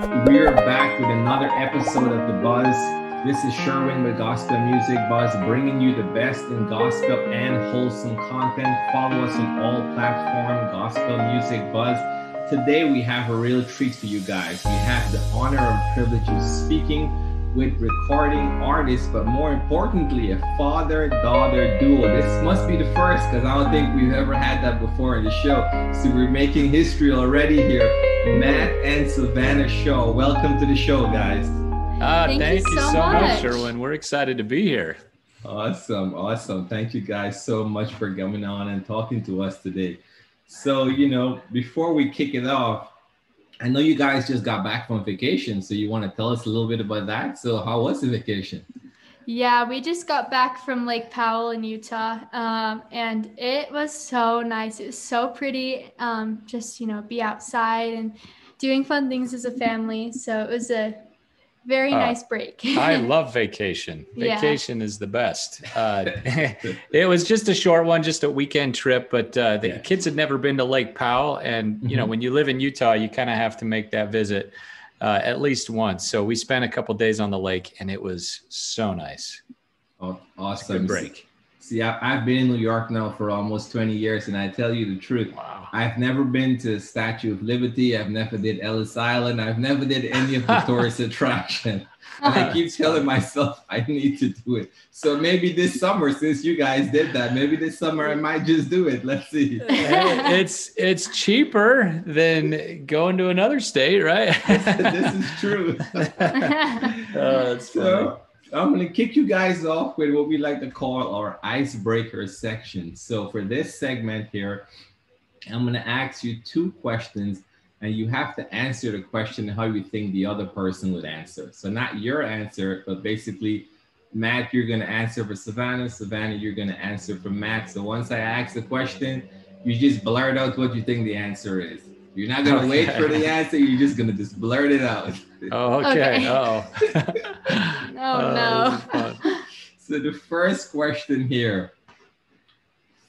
We're back with another episode of The Buzz. This is Sherwin with Gospel Music Buzz, bringing you the best in gospel and wholesome content. Follow us on all platforms, Gospel Music Buzz. Today we have a real treat for you guys. We have the honor and privilege of speaking with recording artists, but more importantly, a father daughter duo. This must be the first because I don't think we've ever had that before in the show. So we're making history already here. Mat and Savanna Shaw. Welcome to the show, guys. Uh, thank, thank, you, so, much. much, Sherwin. We're excited to be here. Awesome. Awesome. Thank you guys so much for coming on and talking to us today. So, you know, before we kick it off, I know you guys just got back from vacation, so you want to tell us a little bit about that. So, how was the vacation? Yeah, we just got back from Lake Powell in Utah, um, and it was so nice. It was so pretty. Um, just you know, be outside and doing fun things as a family. So it was a very uh, nice break. I love vacation. Vacation yeah. is the best. Uh, it was just a short one, just a weekend trip, but uh, the yeah. kids had never been to Lake Powell. And, you mm-hmm. know, when you live in Utah, you kind of have to make that visit uh, at least once. So we spent a couple days on the lake and it was so nice. Oh, awesome. break. See, I, have been in New York now for almost 20 years, and I tell you the truth. Wow. I've never been to Statue of Liberty. I've never did Ellis Island. I've never did any of the tourist attraction. And I keep telling myself I need to do it. So maybe this summer, since you guys did that, maybe this summer I might just do it. Let's see. it's it's cheaper than going to another state, right? this is true. oh, that's funny. So, I'm going to kick you guys off with what we like to call our icebreaker section. So for this segment here, I'm going to ask you two questions and you have to answer the question how you think the other person would answer. So not your answer, but basically Mat, you're going to answer for Savanna. Savanna, you're going to answer for Mat. So once I ask the question, you just blurt out what you think the answer is. You're not gonna okay. wait for the answer. You're just gonna just blurt it out. Oh, okay. okay. Oh. oh no. so the first question here: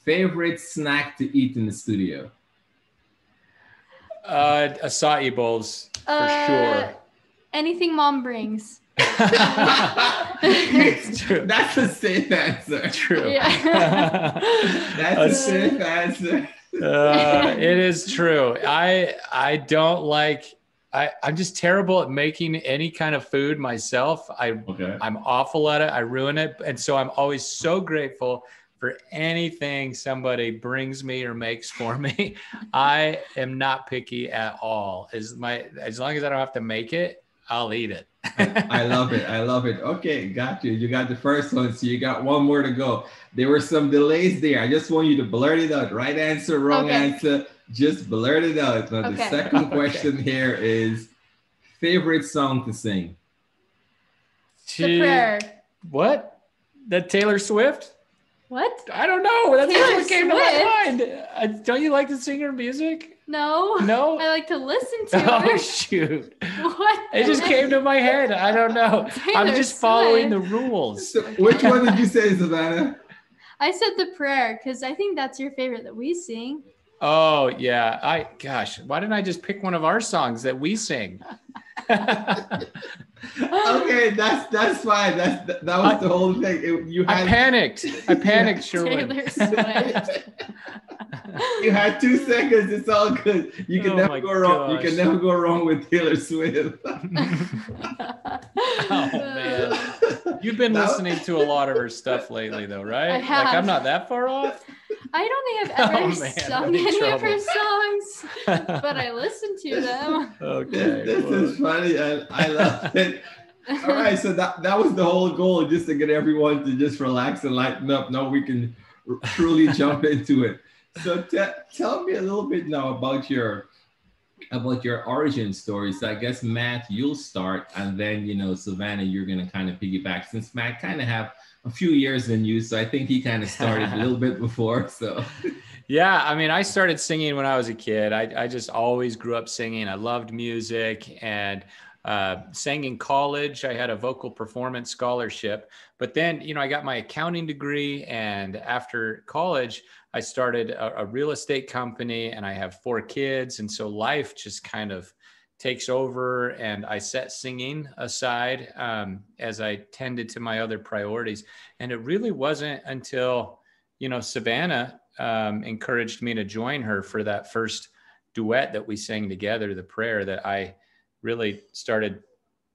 favorite snack to eat in the studio? Uh, acai bowls for uh, sure. Anything mom brings. it's true. That's a safe answer. True. Yeah. That's a safe answer uh, it is true. I I don't like. I, I'm just terrible at making any kind of food myself. I okay. I'm awful at it. I ruin it, and so I'm always so grateful for anything somebody brings me or makes for me. I am not picky at all. As my as long as I don't have to make it, I'll eat it. I love it. I love it. Okay, got you. You got the first one, so you got one more to go. There were some delays there. I just want you to blurt it out. Right answer, wrong okay. answer. Just blurt it out. Now, okay. the second question okay. here is favorite song to sing. The prayer. What? The Taylor Swift? What? I don't know. That's Taylor what came Swift. to my mind. Uh, don't you like to sing her music? No. No. I like to listen to oh, it. Oh shoot. What? It just came to my head. I don't know. Taylor I'm just Swift. following the rules. So which one did you say, Savanna? I said the prayer because I think that's your favorite that we sing. Oh yeah. I gosh, why didn't I just pick one of our songs that we sing? Okay, that's that's fine. That's that, was I, the whole thing. It, you had, I panicked. I panicked, Sherwin. you had two seconds. It's all good. You can oh never go wrong. You can never go wrong with Taylor Swift. oh man, you've been listening to a lot of her stuff lately, though, right? Like I'm not that far off. I don't think I've oh, ever oh, man, sung any trouble. of her songs, but I listen to them. Okay, this, this is funny, and I love it. All right, so that that was the whole goal, just to get everyone to just relax and lighten up. Now we can truly jump into it. So t- tell me a little bit now about your about your origin story. So I guess Mat, you'll start, and then you know Savanna, you're gonna kind of piggyback since Mat kind of have a few years than you, so I think he kind of started a little bit before. So. Yeah, I mean, I started singing when I was a kid. I, I just always grew up singing. I loved music and uh, sang in college. I had a vocal performance scholarship. But then, you know, I got my accounting degree. And after college, I started a, a real estate company and I have four kids. And so life just kind of takes over and I set singing aside um, as I tended to my other priorities. And it really wasn't until, you know, Savanna um, encouraged me to join her for that first duet that we sang together, the prayer, that I really started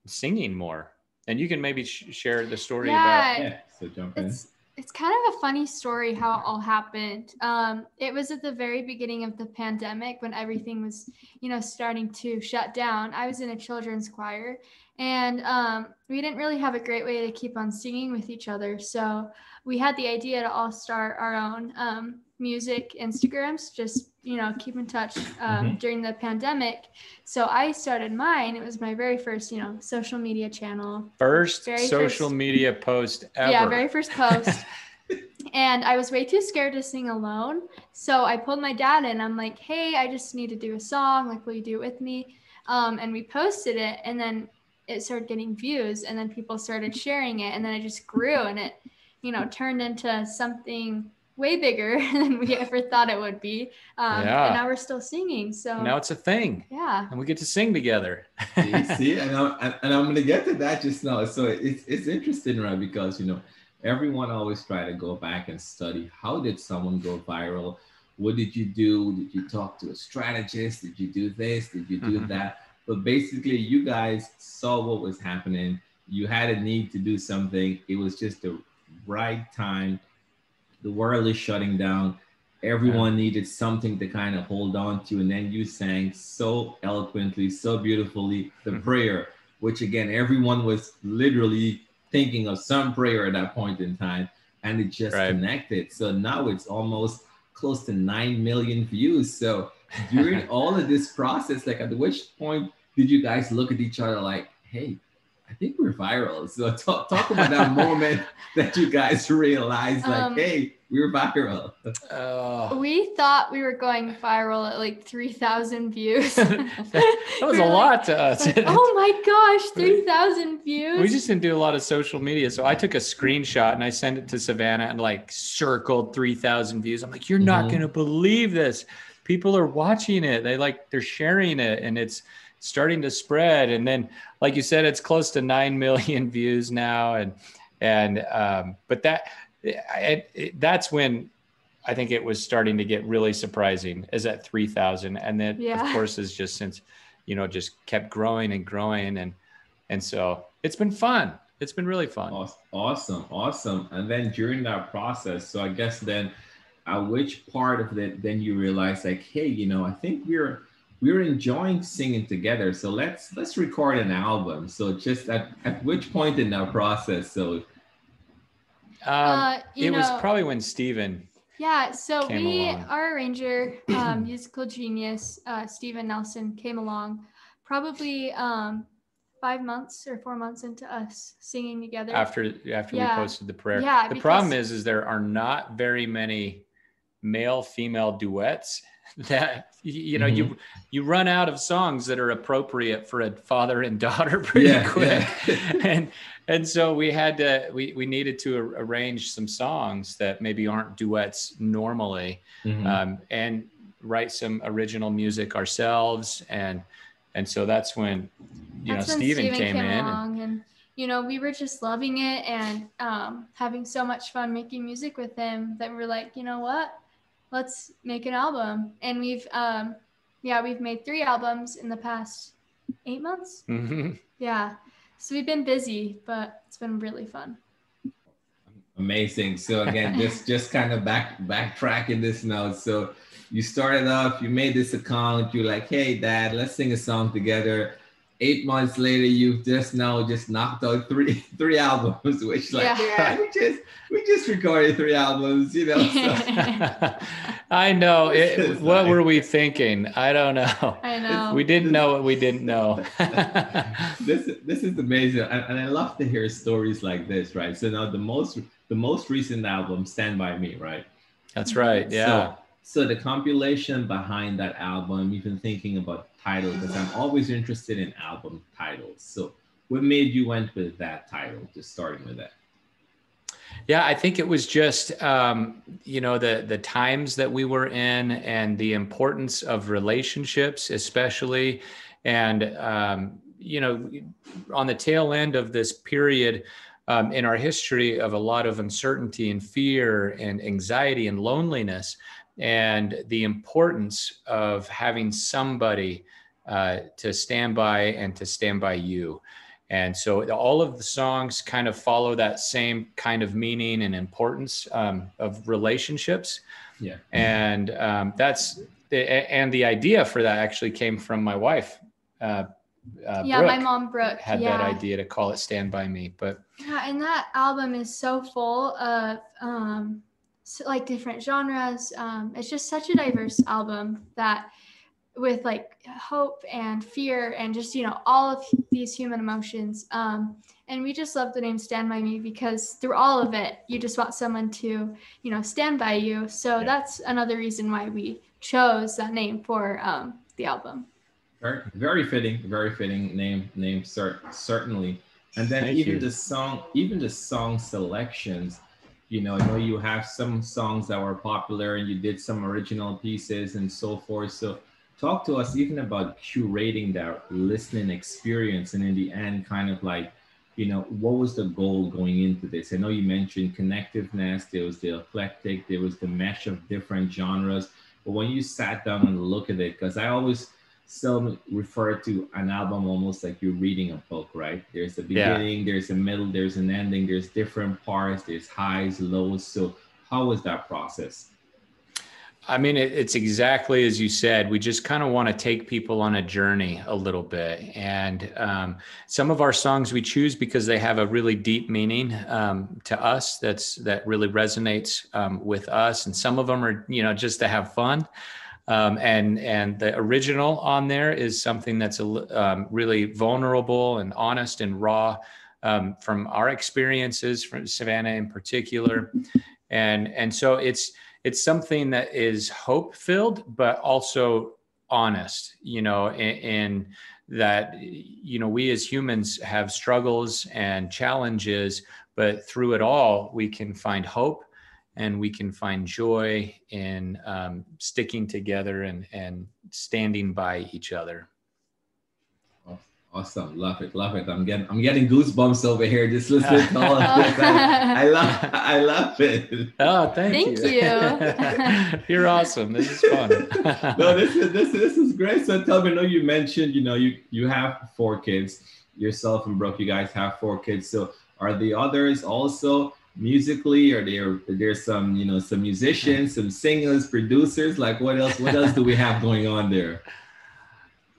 singing more. And you can maybe sh- share the story yeah, about. Yeah, so jump in it's kind of a funny story how it all happened. Um, it was at the very beginning of the pandemic when everything was, you know, starting to shut down. I was in a children's choir, and um, we didn't really have a great way to keep on singing with each other. So we had the idea to all start our own um, music Instagrams, just you know, keep in touch um, mm-hmm. during the pandemic. So I started mine. It was my very first, you know, social media channel. First social first, media post ever. Yeah, very first post. and I was way too scared to sing alone. So I pulled my dad in. I'm like, hey, I just need to do a song. Like, will you do it with me? Um, and we posted it, and then it started getting views, and then people started sharing it, and then it just grew, and it, you know, turned into something way bigger than we ever thought it would be. Um, yeah. And now we're still singing. So now it's a thing. Yeah. And we get to sing together. see, see, and I'm, and I'm going to get to that just now. So it's, it's interesting, right? Because, you know, everyone always try to go back and study how did someone go viral? What did you do? Did you talk to a strategist? Did you do this? Did you do mm-hmm. that? But basically, you guys saw what was happening. You had a need to do something. It was just the right time the world is shutting down. Everyone yeah. needed something to kind of hold on to. And then you sang so eloquently, so beautifully the mm-hmm. prayer, which again, everyone was literally thinking of some prayer at that point in time. And it just right. connected. So now it's almost close to 9 million views. So during all of this process, like at which point did you guys look at each other like, hey, I think we're viral. So talk, talk about that moment that you guys realized, like, um, hey, we were viral. Uh, we thought we were going viral at like 3,000 views. that was a lot to us. Like, oh my gosh, 3,000 views. We just didn't do a lot of social media. So I took a screenshot and I sent it to Savanna and like circled 3,000 views. I'm like, you're not mm-hmm. going to believe this. People are watching it. They like, they're sharing it and it's, starting to spread. And then, like you said, it's close to 9 million views now. And, and, um, but that, it, it, that's when I think it was starting to get really surprising is at 3000. And then yeah. of course is just since, you know, just kept growing and growing. And, and so it's been fun. It's been really fun. Awesome. Awesome. And then during that process, so I guess then at which part of it, then you realize like, Hey, you know, I think we're, we are enjoying singing together. So let's let's record an album. So just at, at which point in that process? So um, uh, it know, was probably when Steven. Yeah, so we along. our arranger, um, musical genius, uh, Steven Nelson came along probably um, five months or four months into us singing together. After after yeah. we posted the prayer. Yeah. The problem is is there are not very many male female duets that you know mm-hmm. you you run out of songs that are appropriate for a father and daughter pretty yeah, quick yeah. and and so we had to we, we needed to arrange some songs that maybe aren't duets normally mm-hmm. um, and write some original music ourselves and and so that's when you that's know when Steven, Steven came, came, in and, and, you know we were just loving it and um, having so much fun making music with him that we're like you know what let's make an album. And we've, um, yeah, we've made three albums in the past eight months. Mm-hmm. Yeah. So we've been busy, but it's been really fun. Amazing. So again, just just kind of back backtracking this now. So you started off, you made this account, you're like, hey dad, let's sing a song together eight months later, you've just now just knocked out three three albums, which like yeah. yeah we just we just recorded three albums, you know. So. I know. It, what were we thinking? I don't know. I know. We didn't know what we didn't know. this this is amazing, and, and I love to hear stories like this, right? So now the most the most recent album, Stand by Me, right? That's right. Yeah. So, so the compilation behind that album, even thinking about title because I'm always interested in album titles. So, what made you went with that title? Just starting with that. Yeah, I think it was just um, you know the the times that we were in and the importance of relationships, especially And, um, you know, on the tail end of this period um, in our history of a lot of uncertainty and fear and anxiety and loneliness, and the importance of having somebody uh, to stand by and to stand by you. And so all of the songs kind of follow that same kind of meaning and importance um, of relationships. Yeah. And um, that's, and the idea for that actually came from my wife. Uh, uh, yeah, Brooke my mom Brooke had yeah. that idea to call it "Stand by Me," but yeah, and that album is so full of um, so like different genres. Um, it's just such a diverse album that with like hope and fear and just you know all of these human emotions um, and we just love the name stand by me because through all of it you just want someone to you know stand by you so yeah. that's another reason why we chose that name for um, the album very, very fitting very fitting name name cert- certainly and then Thank even you. the song even the song selections you know i know you have some songs that were popular and you did some original pieces and so forth. So talk to us even about curating that listening experience and in the end kind of like you know what was the goal going into this? I know you mentioned connectiveness there was the eclectic there was the mesh of different genres. But when you sat down and look at it because i always still refer to an album almost like you're reading a book right there's a beginning yeah. there's a middle there's an ending there's different parts there's highs lows so how was that process I mean, it's exactly as you said. We just kind of want to take people on a journey a little bit. And um, some of our songs we choose because they have a really deep meaning um, to us. That's that really resonates um, with us. And some of them are, you know, just to have fun. Um, and and the original on there is something that's a, um, really vulnerable and honest and raw um, from our experiences from Savanna in particular. And and so it's it's something that is hope filled, but also honest, you know, and, that, you know, we as humans have struggles and challenges, but through it all, we can find hope and we can find joy in um, sticking together and, and standing by each other. Awesome, love it, love it. I'm getting I'm getting goosebumps over here just listening to all of this. I, I love I love it. Oh, thank, thank you. you. You're awesome. This is fun. no, this is this this is great. So tell me, I know you mentioned you know you you have four kids. Yourself and Brooke, you guys have four kids. So are the others also musically? or there there's some you know some musicians, some singers, producers? Like what else? What else do we have going on there?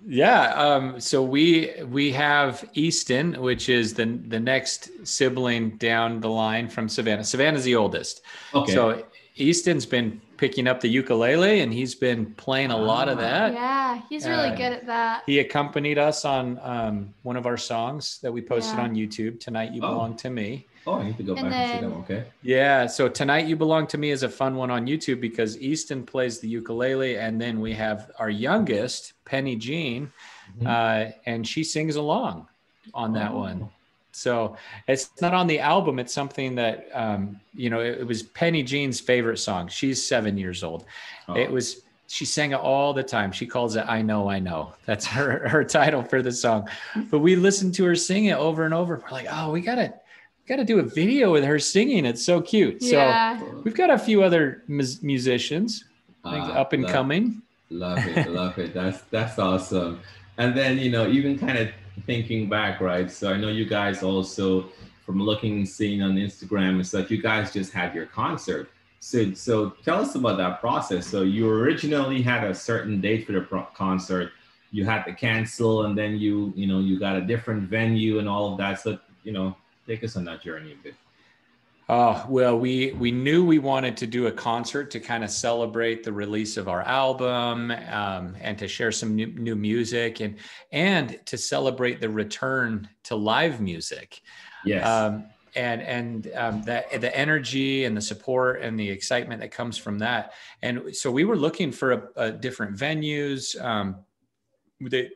Yeah. Um, so we we have Easton, which is the the next sibling down the line from Savanna. Savanna's the oldest. Okay. So Easton's been picking up the ukulele and he's been playing a lot of ah. that. Yeah, he's really uh, good at that. He accompanied us on um, one of our songs that we posted yeah. on YouTube. Tonight you oh. belong to me. Oh, I need to go and back then, and see them. Okay. Yeah. So tonight you belong to me is a fun one on YouTube because Easton plays the ukulele, and then we have our youngest Penny Jean, mm-hmm. uh, and she sings along on that oh. one. So it's not on the album. It's something that um, you know. It, it, was Penny Jean's favorite song. She's seven years old. Oh. It was. She sang it all the time. She calls it "I Know, I Know." That's her her title for the song. But we listened to her sing it over and over. We're like, oh, we gotta got to do a video with her singing. It's so cute. Yeah. So we've got a few other mus- musicians uh, up and love, coming. Love it, love it. That's that's awesome. And then you know, even kind of thinking back, right? So I know you guys also, from looking and seeing on Instagram and stuff, you guys just had your concert. So so tell us about that process. So you originally had a certain date for the pro- concert. You had to cancel, and then you you know you got a different venue and all of that. So you know take us on that journey a bit. Oh, well, we we knew we wanted to do a concert to kind of celebrate the release of our album um, and to share some new, new music and and to celebrate the return to live music. Yes. Um, and and um, that the energy and the support and the excitement that comes from that. And so we were looking for a, a different venues. Um, they,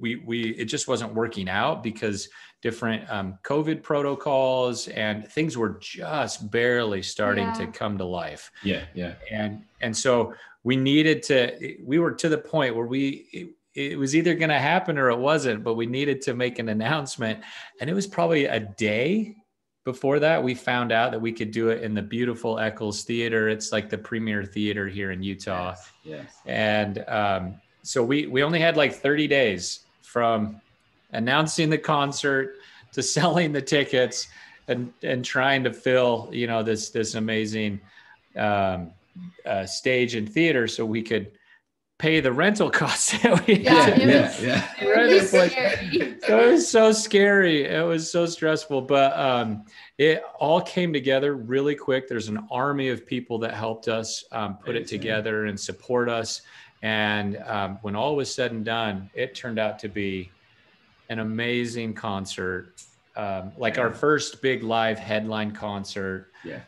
we we it just wasn't working out because different um, COVID protocols, and things were just barely starting yeah. to come to life. Yeah, yeah. And and so we needed to. We were to the point where we it was either going to happen or it wasn't, but we needed to make an announcement. And it was probably a day before that we found out that we could do it in the beautiful Eccles Theater. It's like the premier theater here in Utah. Yes. yes. And um, so we we only had like 30 days from announcing the concert to selling the tickets and and trying to fill you know this this amazing um, uh, stage and theater so we could pay the rental costs that we yeah, had. yeah, yeah. It, so it was so scary. It was so stressful, but um, it all came together really quick. There's an army of people that helped us um, put it together and support us. And um, when all was said and done, it turned out to be an amazing concert. Um, like our first big live headline concert. Yeah.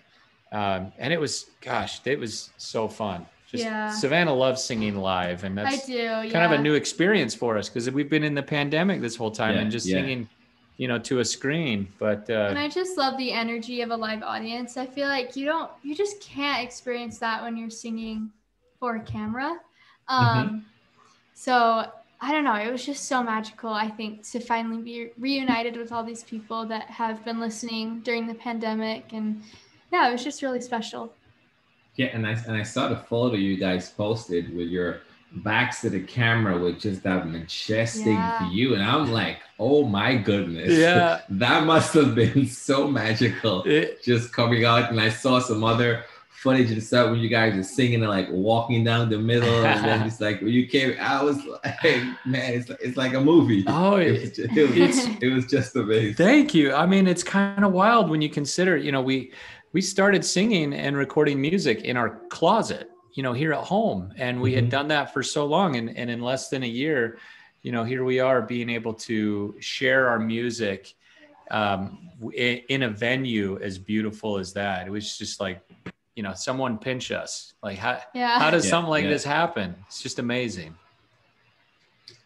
Um, and it was, gosh, it was so fun. Just yeah. Savanna loves singing live, and that's I do, yeah. kind of a new experience for us because we've been in the pandemic this whole time yeah, and just yeah. singing, you know, to a screen. But uh, and I just love the energy of a live audience. I feel like you don't, you just can't experience that when you're singing for a camera. Um, mm-hmm. So I don't know. It was just so magical. I think to finally be reunited with all these people that have been listening during the pandemic, and yeah, it was just really special. Yeah, and I and I saw the photo you guys posted with your backs to the camera with just that majestic yeah. view, and I'm like, oh my goodness, yeah, that must have been so magical. It, just coming out, and I saw some other footage and stuff when you guys are singing and like walking down the middle, and then it's like when you came, I was like, man, it's it's like a movie. Oh, it, was, just, it was, it was just amazing. Thank you. I mean, it's kind of wild when you consider, you know, we we started singing and recording music in our closet, you know, here at home. And we mm-hmm. had done that for so long. And, and in less than a year, you know, here we are being able to share our music um, in a venue as beautiful as that. It was just like, you know, someone pinch us. Like, how, yeah. how does yeah, something like yeah. this happen? It's just amazing.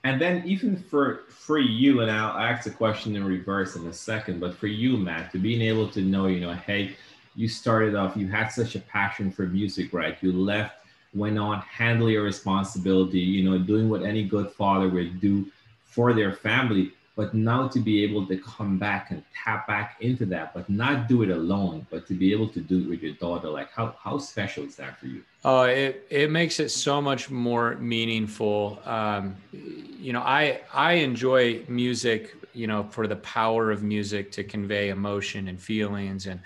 And then even for for you, and I'll ask the question in reverse in a second, but for you, Mat, to being able to know, you know, hey, you started off, you had such a passion for music, right? You left, went on, handle your responsibility, you know, doing what any good father would do for their family. But now to be able to come back and tap back into that, but not do it alone, but to be able to do it with your daughter, like how, how special is that for you? Oh, it, it makes it so much more meaningful. Um, you know, I, I enjoy music, you know, for the power of music to convey emotion and feelings. And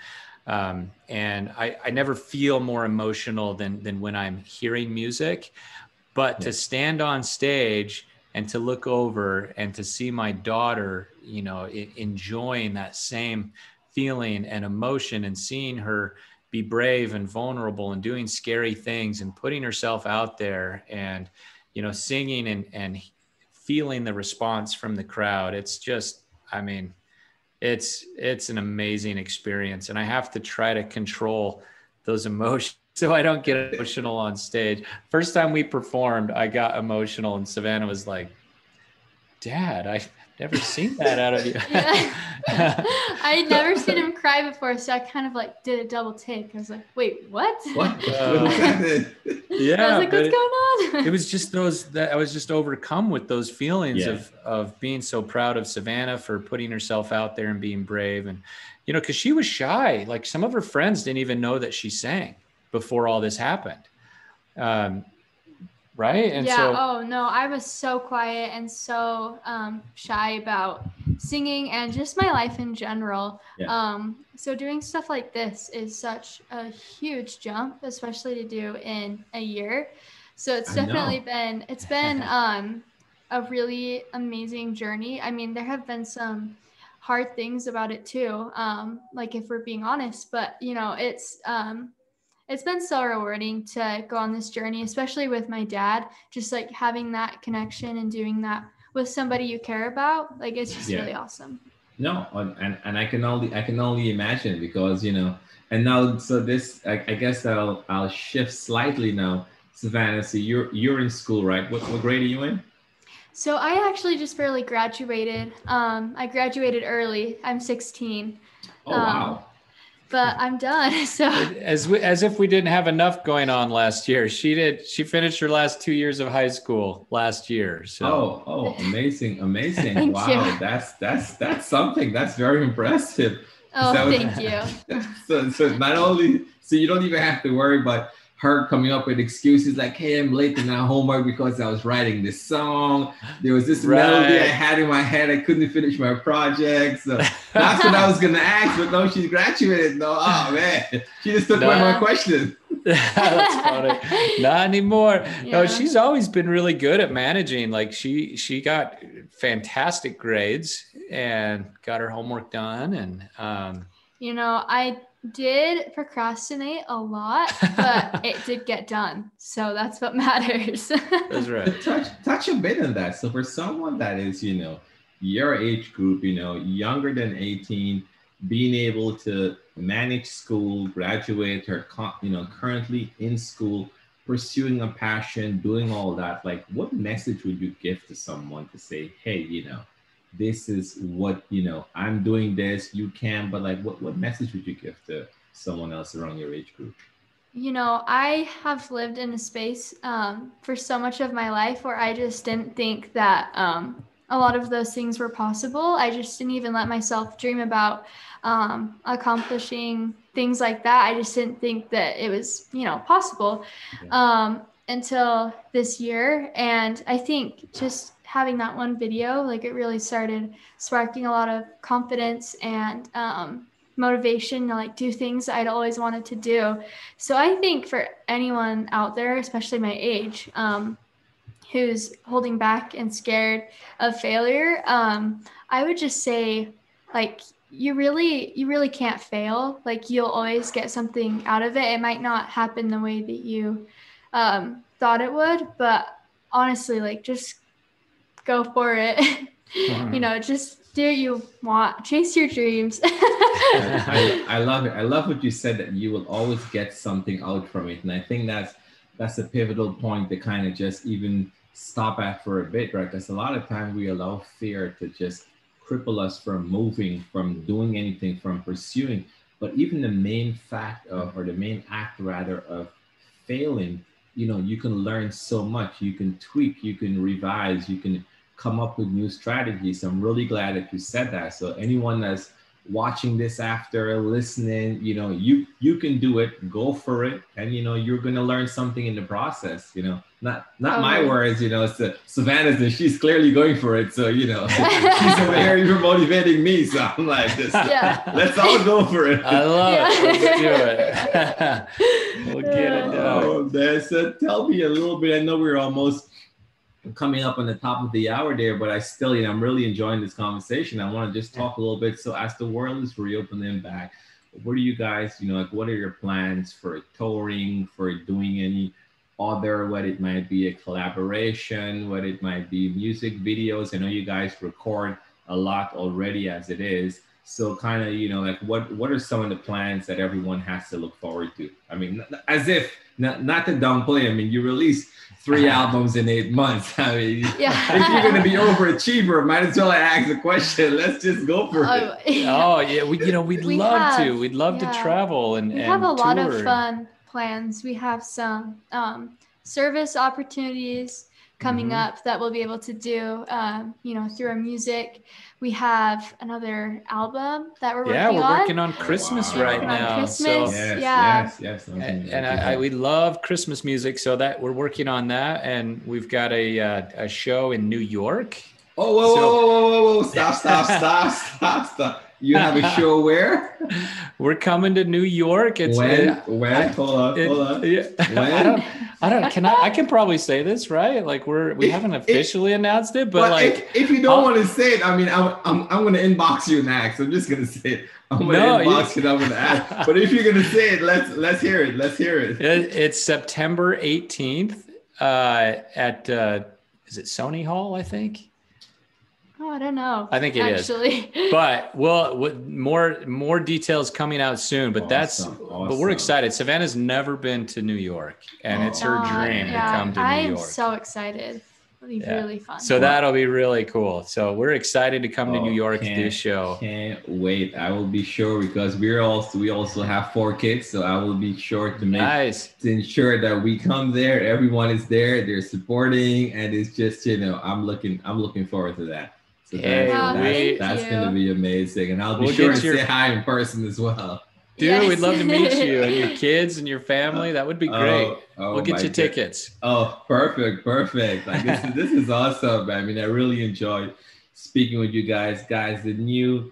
um, and I, I never feel more emotional than than when I'm hearing music. But yeah. to stand on stage and to look over and to see my daughter, you know, enjoying that same feeling and emotion and seeing her be brave and vulnerable and doing scary things and putting herself out there and you know singing and and feeling the response from the crowd. It's just i mean it's it's an amazing experience. And i have to try to control those emotions so i don't get emotional on stage first time we performed i got emotional and savanna was like dad I've never seen that out of you. I'd never seen him cry before, so I kind of like did a double take. I was like, wait, what? What? Uh, yeah. I was like, what's going on? it was just those that I was just overcome with those feelings yeah. of of being so proud of Savanna for putting herself out there and being brave. And you know, because she was shy. Like some of her friends didn't even know that she sang before all this happened. Um, right? And yeah. So, oh no, I was so quiet and so um, shy about singing and just my life in general. Yeah. Um, so doing stuff like this is such a huge jump, especially to do in a year. So it's definitely been it's been um, a really amazing journey. I mean, there have been some hard things about it too. Um, like if we're being honest, but you know, it's um, it's been so rewarding to go on this journey, especially with my dad. Just like having that connection and doing that with somebody you care about, like it's just yeah. really awesome. No, and and I can only I can only imagine because you know, and now so this I, I guess I'll I'll shift slightly now, Savanna. So you're you're in school, right? What what grade are you in? So I actually just barely graduated. Um, I graduated early. I'm 16. Oh um, wow but I'm done. So as we, as if we didn't have enough going on last year. She did. She finished her last two years of high school last year. So oh, oh, amazing, amazing! wow, you. that's that's that's something. That's very impressive. Oh, so, thank you. So, so not only so you don't even have to worry about her coming up with excuses like, "Hey, I'm late to my homework because I was writing this song. There was this right. melody I had in my head. I couldn't finish my project. So that's what I was gonna ask, but no, she's graduated. No, oh man, she just took no. one my question. that's funny. Not anymore. Yeah. No, she's always been really good at managing. Like she she got fantastic grades and got her homework done and um you know, I did procrastinate a lot, but it did get done. So that's what matters. that's right. Touch, touch a bit on that. So for someone that is, you know, your age group, you know, younger than 18, being able to manage school, graduate, or you know, currently in school, pursuing a passion, doing all that, like what message would you give to someone to say, hey, you know, this is what you know i'm doing this you can but like what, what message would you give to someone else around your age group? You know i have lived in a space um, for so much of my life where i just didn't think that um, a lot of those things were possible. I just didn't even let myself dream about um, accomplishing things like that. I just didn't think that it was you know possible yeah. Um, until this year. And i think just having that one video, like it really started sparking a lot of confidence and um, motivation to like do things I'd always wanted to do. So I think for anyone out there, especially my age, um, who's holding back and scared of failure, um, I would just say, like, you really, you really can't fail. Like, you'll always get something out of it. It might not happen the way that you um, thought it would, but honestly, like, just go for it. Mm-hmm. you know, just do what you want, chase your dreams. I, I love it. I love what you said that you will always get something out from it. And I think that's that's a pivotal point to kind of just even stop at for a bit, right? Because a lot of times we allow fear to just cripple us from moving, from doing anything, from pursuing. But even the main fact of, or the main act rather, of failing, you know, you can learn so much. You can tweak, you can revise, you can come up with new strategies. I'm really glad that you said that. So anyone that's watching this after listening, you know, you you can do it. Go for it, and you know you're gonna learn something in the process. You know, not not oh. my words. You know, it's the Savanna's, and she's clearly going for it. So you know, she's over here even motivating me. So I'm like, just, yeah. let's all go for it. I love yeah. it. Let's do it. we'll get it done. Oh, man. So tell me a little bit. I know we're almost coming up on the top of the hour there, but I still, you know, I'm really enjoying this conversation. I want to just talk a little bit. So as the world is reopening back, what are you guys, you know, like what are your plans for touring, for doing any other, what it might be a collaboration, what it might be music videos. I know you guys record a lot already as it is. So kind of, you know, like what what are some of the plans that everyone has to look forward to? I mean, as if not, not to downplay. I mean, you released three albums in eight months. I mean, yeah. if you're going to be overachiever, might as well ask the question. Let's just go for oh, it. Yeah. Oh yeah, we you know we'd we love have, to. We'd love yeah. to travel and we and have a tour. lot of fun plans. We have some um, service opportunities coming mm-hmm. up that we'll be able to do, um, you know, through our music. We have another album that we're yeah, working on. Yeah, we're working on Christmas wow. right now. Christmas, so, yes, yeah. Yes, yes. And, and I, I, we love Christmas music, so that we're working on that, and we've got a uh, a show in New York. Oh, whoa, so, whoa, whoa, whoa, whoa! Stop, stop, stop, stop, stop. You have a show where? We're coming to New York. It's when? When? Hold on, hold on. Yeah. When? I don't. Can I? I can probably say this, right? Like we're we haven't officially announced it, but like if, if you don't I'll, want to say it, I mean, I'm I'm, I'm going to inbox you next. I'm just going to say it. I'm going to no, inbox you. I'm going to ask. but if you're going to say it, let's let's hear it. Let's hear it. it it's September 18th uh, at uh, is it Sony Hall? I think. Oh, I don't know. I think it actually. is. But well, more more details coming out soon. But awesome. that's awesome. but we're excited. Savanna's never been to New York, and oh. it's her oh, dream yeah. to come to I'm New York. I'm so excited. It'll be yeah. really fun. So that'll be really cool. So we're excited to come oh, to New oh, York to do show. Can't wait. I will be sure because we're also we also have four kids, so I will be sure to make nice. to ensure that we come there. Everyone is there. They're supporting, and it's just you know I'm looking I'm looking forward to that. So hey, that, that's gonna be amazing, and I'll be we'll sure to your... say hi in person as well. Dude, yes. we'd love to meet you and your kids and your family. That would be oh, great. Oh, oh we'll get you God. tickets. Oh, perfect, perfect. Like this is this is awesome. I mean, I really enjoyed speaking with you guys. Guys, the new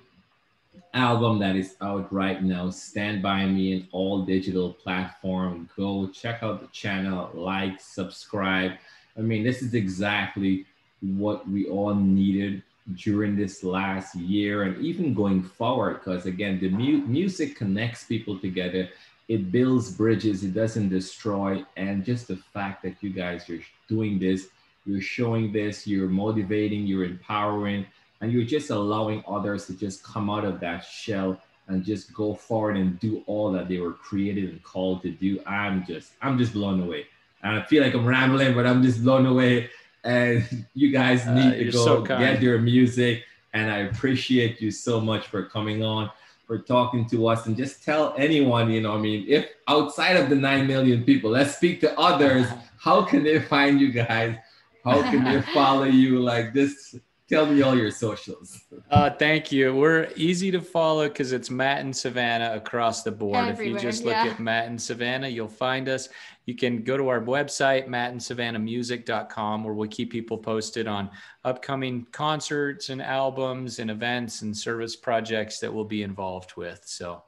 album that is out right now, Stand By Me in all digital platform. Go check out the channel, like, subscribe. I mean, this is exactly what we all needed during this last year and even going forward because again the mu- music connects people together. It builds bridges. It doesn't destroy. And just the fact that you guys are doing this you're showing this you're motivating you're empowering and you're just allowing others to just come out of that shell and just go forward and do all that they were created and called to do. I'm just i'm just blown away. And i feel like i'm rambling but i'm just blown away and you guys uh, need uh, to go so get your music. And I appreciate you so much for coming on, for talking to us, and just tell anyone, you know, I mean, if outside of the 9 million people, let's speak to others. How can they find you guys? How can they follow you? Like this Tell me all your socials. Uh, thank you. We're easy to follow because it's Mat and Savanna across the board. Everywhere, if you just look yeah. at Mat and Savanna, you'll find us. You can go to our website, mattandsavannahmusic.com, where we'll keep people posted on upcoming concerts and albums and events and service projects that we'll be involved with. So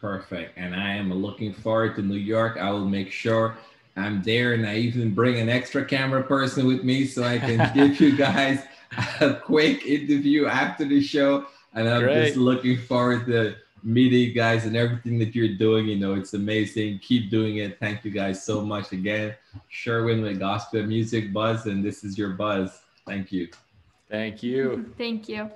perfect. And I am looking forward to New York. I will make sure I'm there and I even bring an extra camera person with me so I can give you guys a quick interview after the show. And I'm Great. just looking forward to meeting you guys and everything that you're doing. You know, it's amazing. Keep doing it. Thank you guys so much again. Sherwin with Gospel Music Buzz, and this is your buzz. Thank you. Thank you. Thank you.